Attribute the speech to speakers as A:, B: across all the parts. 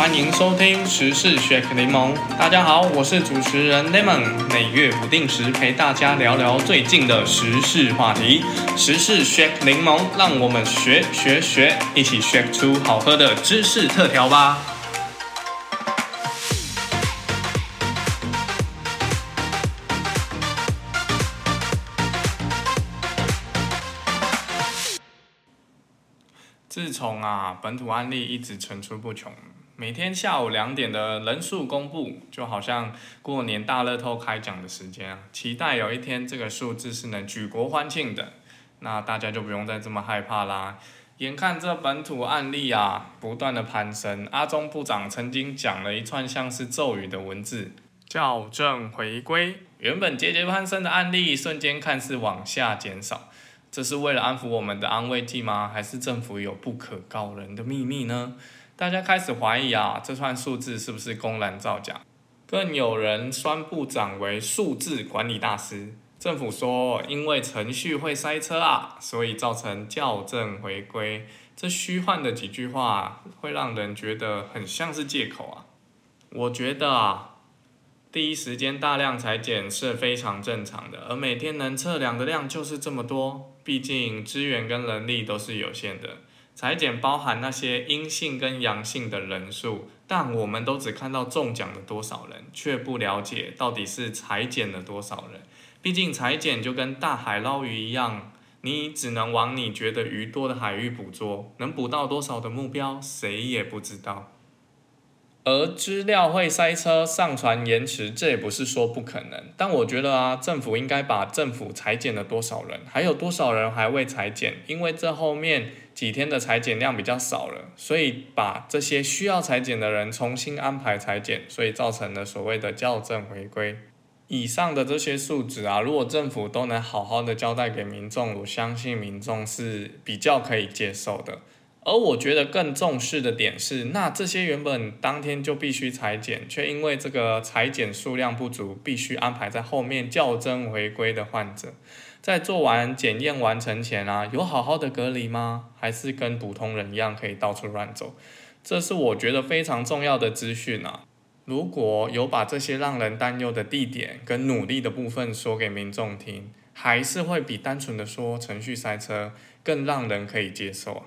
A: 欢迎收听时事 Shake 柠檬。大家好，我是主持人 Lemon，每月不定时陪大家聊聊最近的时事话题。时事 Shake 柠檬，让我们学学学，一起 shake 出好喝的知识特调吧。自从啊本土案例一直层出不穷，每天下午两点的人数公布，就好像过年大乐透开奖的时间啊，期待有一天这个数字是能举国欢庆的，那大家就不用再这么害怕啦。眼看这本土案例啊不断的攀升，阿中部长曾经讲了一串像是咒语的文字，校正回归，原本节节攀升的案例瞬间看似往下减少。这是为了安抚我们的安慰剂吗？还是政府有不可告人的秘密呢？大家开始怀疑啊，这串数字是不是公然造假？更有人宣部长为数字管理大师。政府说，因为程序会塞车啊，所以造成校正回归。这虚幻的几句话，会让人觉得很像是借口啊。我觉得啊。第一时间大量裁剪是非常正常的，而每天能测量的量就是这么多，毕竟资源跟人力都是有限的。裁剪包含那些阴性跟阳性的人数，但我们都只看到中奖的多少人，却不了解到底是裁剪了多少人。毕竟裁剪就跟大海捞鱼一样，你只能往你觉得鱼多的海域捕捉，能捕到多少的目标，谁也不知道。而资料会塞车、上传延迟，这也不是说不可能。但我觉得啊，政府应该把政府裁剪了多少人，还有多少人还未裁剪，因为这后面几天的裁剪量比较少了，所以把这些需要裁剪的人重新安排裁剪，所以造成了所谓的校正回归。以上的这些数值啊，如果政府都能好好的交代给民众，我相信民众是比较可以接受的。而我觉得更重视的点是，那这些原本当天就必须裁剪，却因为这个裁剪数量不足，必须安排在后面校正回归的患者，在做完检验完成前啊，有好好的隔离吗？还是跟普通人一样可以到处乱走？这是我觉得非常重要的资讯啊！如果有把这些让人担忧的地点跟努力的部分说给民众听，还是会比单纯的说程序塞车更让人可以接受！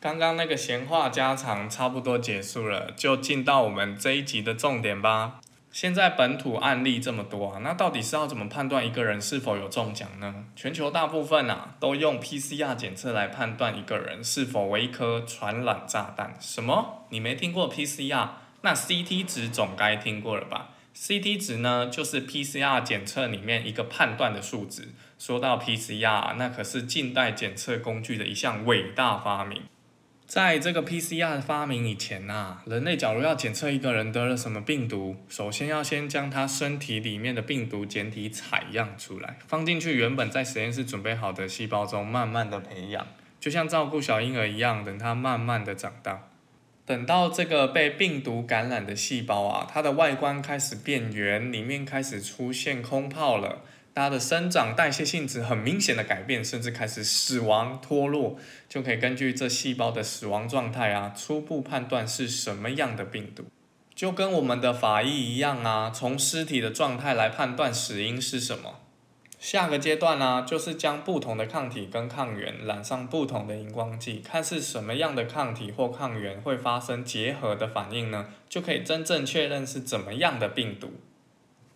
A: 刚刚那个闲话家常差不多结束了，就进到我们这一集的重点吧。现在本土案例这么多啊，那到底是要怎么判断一个人是否有中奖呢？全球大部分啊都用 PCR 检测来判断一个人是否为一颗传染炸弹。什么？你没听过 PCR？那 CT 值总该听过了吧？CT 值呢，就是 PCR 检测里面一个判断的数值。说到 PCR，那可是近代检测工具的一项伟大发明。在这个 PCR 的发明以前呐，人类假如要检测一个人得了什么病毒，首先要先将他身体里面的病毒简体采样出来，放进去原本在实验室准备好的细胞中，慢慢的培养，就像照顾小婴儿一样，等他慢慢的长大。等到这个被病毒感染的细胞啊，它的外观开始变圆，里面开始出现空泡了。它的生长代谢性质很明显的改变，甚至开始死亡脱落，就可以根据这细胞的死亡状态啊，初步判断是什么样的病毒，就跟我们的法医一样啊，从尸体的状态来判断死因是什么。下个阶段呢，就是将不同的抗体跟抗原染上不同的荧光剂，看是什么样的抗体或抗原会发生结合的反应呢，就可以真正确认是怎么样的病毒。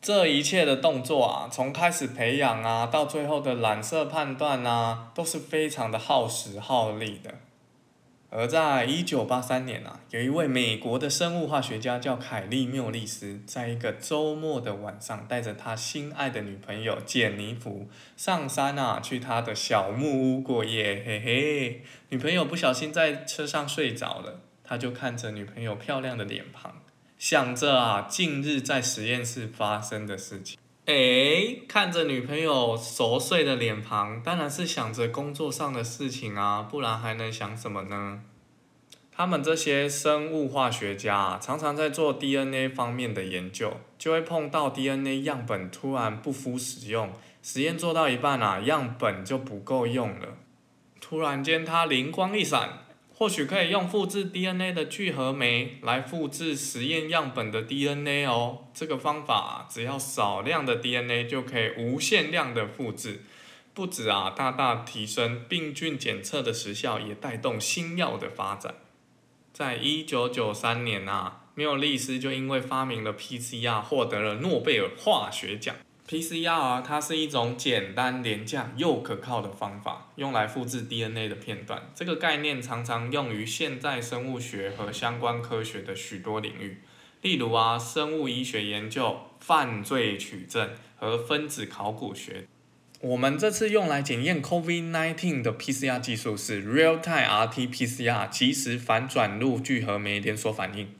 A: 这一切的动作啊，从开始培养啊，到最后的染色判断啊，都是非常的耗时耗力的。而在一九八三年啊，有一位美国的生物化学家叫凯利缪利斯，在一个周末的晚上，带着他心爱的女朋友简尼弗上山啊，去他的小木屋过夜。嘿嘿，女朋友不小心在车上睡着了，他就看着女朋友漂亮的脸庞。想着啊，近日在实验室发生的事情。哎，看着女朋友熟睡的脸庞，当然是想着工作上的事情啊，不然还能想什么呢？他们这些生物化学家，常常在做 DNA 方面的研究，就会碰到 DNA 样本突然不敷使用，实验做到一半啊，样本就不够用了。突然间，他灵光一闪。或许可以用复制 DNA 的聚合酶来复制实验样本的 DNA 哦。这个方法只要少量的 DNA 就可以无限量的复制，不止啊，大大提升病菌检测的时效，也带动新药的发展。在一九九三年啊，缪利斯就因为发明了 PCR 获得了诺贝尔化学奖。PCR，它是一种简单、廉价又可靠的方法，用来复制 DNA 的片段。这个概念常常用于现代生物学和相关科学的许多领域，例如啊，生物医学研究、犯罪取证和分子考古学。我们这次用来检验 COVID-19 的 PCR 技术是 Real-time RT-PCR，即时反转录聚合酶连锁反应。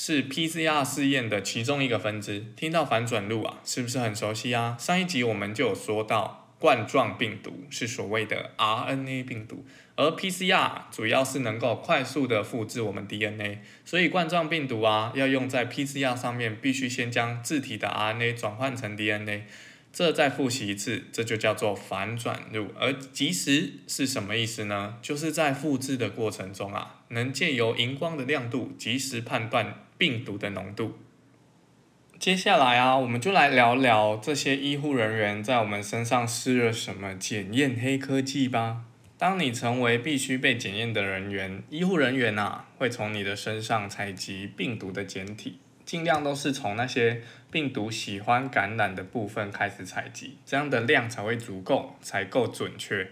A: 是 PCR 试验的其中一个分支。听到反转录啊，是不是很熟悉啊？上一集我们就有说到，冠状病毒是所谓的 RNA 病毒，而 PCR 主要是能够快速的复制我们 DNA，所以冠状病毒啊，要用在 PCR 上面，必须先将自体的 RNA 转换成 DNA。这再复习一次，这就叫做反转录。而即时是什么意思呢？就是在复制的过程中啊，能借由荧光的亮度，及时判断病毒的浓度。接下来啊，我们就来聊聊这些医护人员在我们身上施了什么检验黑科技吧。当你成为必须被检验的人员，医护人员呐，会从你的身上采集病毒的简体。尽量都是从那些病毒喜欢感染的部分开始采集，这样的量才会足够，才够准确。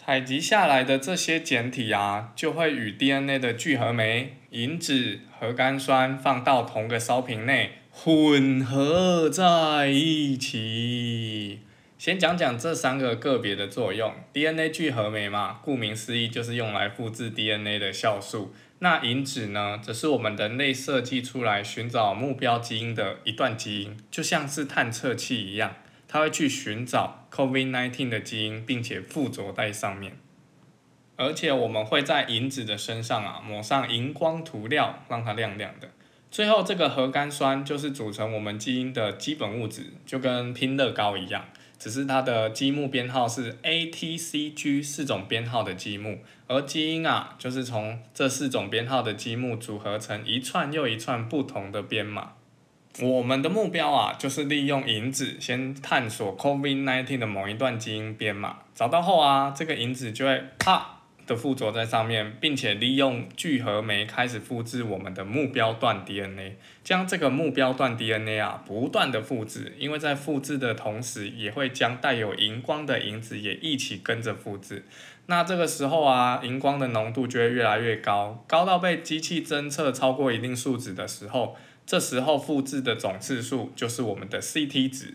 A: 采集下来的这些简体啊，就会与 DNA 的聚合酶、银脂、核苷酸放到同个烧瓶内，混合在一起。先讲讲这三个个别的作用。DNA 聚合酶嘛，顾名思义就是用来复制 DNA 的酵素。那因子呢，则是我们人类设计出来寻找目标基因的一段基因，就像是探测器一样，它会去寻找 COVID-19 的基因，并且附着在上面。而且我们会在银子的身上啊抹上荧光涂料，让它亮亮的。最后这个核苷酸就是组成我们基因的基本物质，就跟拼乐高一样。只是它的积木编号是 A、T、C、G 四种编号的积木，而基因啊，就是从这四种编号的积木组合成一串又一串不同的编码。我们的目标啊，就是利用银子先探索 COVID-19 的某一段基因编码，找到后啊，这个银子就会啪。的附着在上面，并且利用聚合酶开始复制我们的目标段 DNA，将这个目标段 DNA 啊不断的复制，因为在复制的同时，也会将带有荧光的银子也一起跟着复制。那这个时候啊，荧光的浓度就会越来越高，高到被机器侦测超过一定数值的时候，这时候复制的总次数就是我们的 CT 值。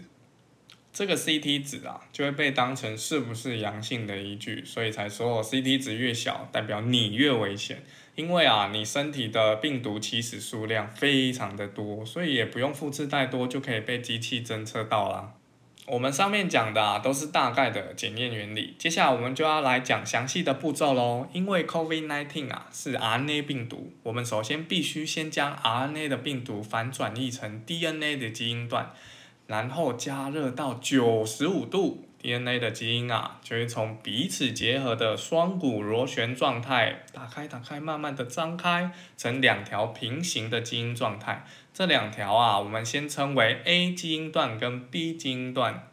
A: 这个 CT 值啊，就会被当成是不是阳性的依据，所以才说 CT 值越小，代表你越危险。因为啊，你身体的病毒起始数量非常的多，所以也不用复制太多，就可以被机器侦测到啦。我们上面讲的啊，都是大概的检验原理，接下来我们就要来讲详细的步骤喽。因为 COVID-19 啊是 RNA 病毒，我们首先必须先将 RNA 的病毒反转译成 DNA 的基因段。然后加热到九十五度，DNA 的基因啊，就会从彼此结合的双股螺旋状态打开、打开，慢慢的张开成两条平行的基因状态。这两条啊，我们先称为 A 基因段跟 B 基因段。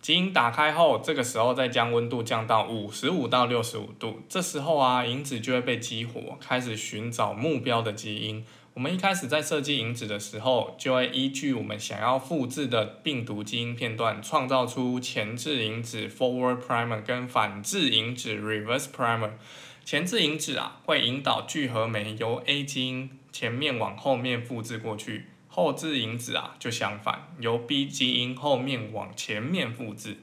A: 基因打开后，这个时候再将温度降到五十五到六十五度，这时候啊，引子就会被激活，开始寻找目标的基因。我们一开始在设计引子的时候，就会依据我们想要复制的病毒基因片段，创造出前置引子 （forward primer） 跟反制引子 （reverse primer）。前置引子啊，会引导聚合酶由 A 基因前面往后面复制过去；后置引子啊，就相反，由 B 基因后面往前面复制。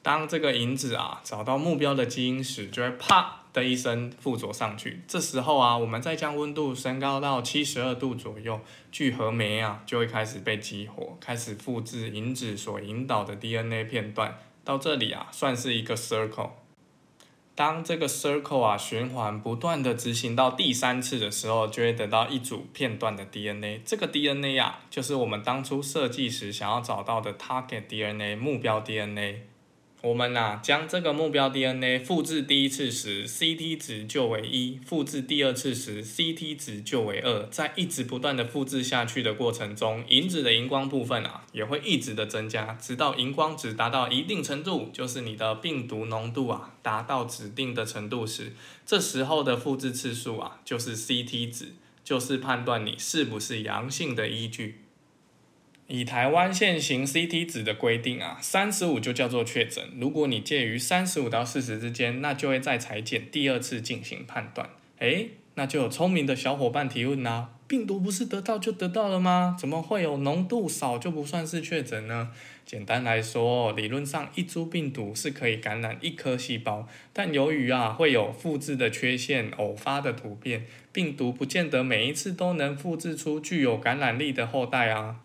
A: 当这个引子啊找到目标的基因时，就会啪。的一声附着上去，这时候啊，我们再将温度升高到七十二度左右，聚合酶啊就会开始被激活，开始复制引子所引导的 DNA 片段。到这里啊，算是一个 circle。当这个 circle 啊循环不断的执行到第三次的时候，就会得到一组片段的 DNA。这个 DNA 啊，就是我们当初设计时想要找到的 target DNA 目标 DNA。我们呐，将这个目标 DNA 复制第一次时，CT 值就为一；复制第二次时，CT 值就为二。在一直不断的复制下去的过程中，银子的荧光部分啊，也会一直的增加，直到荧光值达到一定程度，就是你的病毒浓度啊达到指定的程度时，这时候的复制次数啊，就是 CT 值，就是判断你是不是阳性的依据。以台湾现行 CT 值的规定啊，三十五就叫做确诊。如果你介于三十五到四十之间，那就会再裁剪第二次进行判断。诶，那就有聪明的小伙伴提问啦：病毒不是得到就得到了吗？怎么会有浓度少就不算是确诊呢？简单来说，理论上一株病毒是可以感染一颗细胞，但由于啊会有复制的缺陷、偶发的突变，病毒不见得每一次都能复制出具有感染力的后代啊。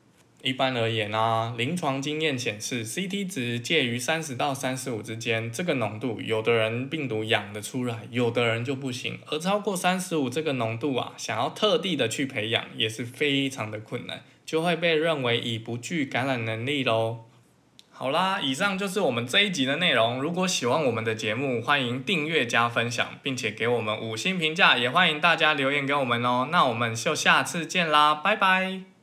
A: 一般而言啊，临床经验显示，CT 值介于三十到三十五之间，这个浓度，有的人病毒养得出来，有的人就不行。而超过三十五这个浓度啊，想要特地的去培养，也是非常的困难，就会被认为已不具感染能力喽。好啦，以上就是我们这一集的内容。如果喜欢我们的节目，欢迎订阅加分享，并且给我们五星评价，也欢迎大家留言给我们哦。那我们就下次见啦，拜拜。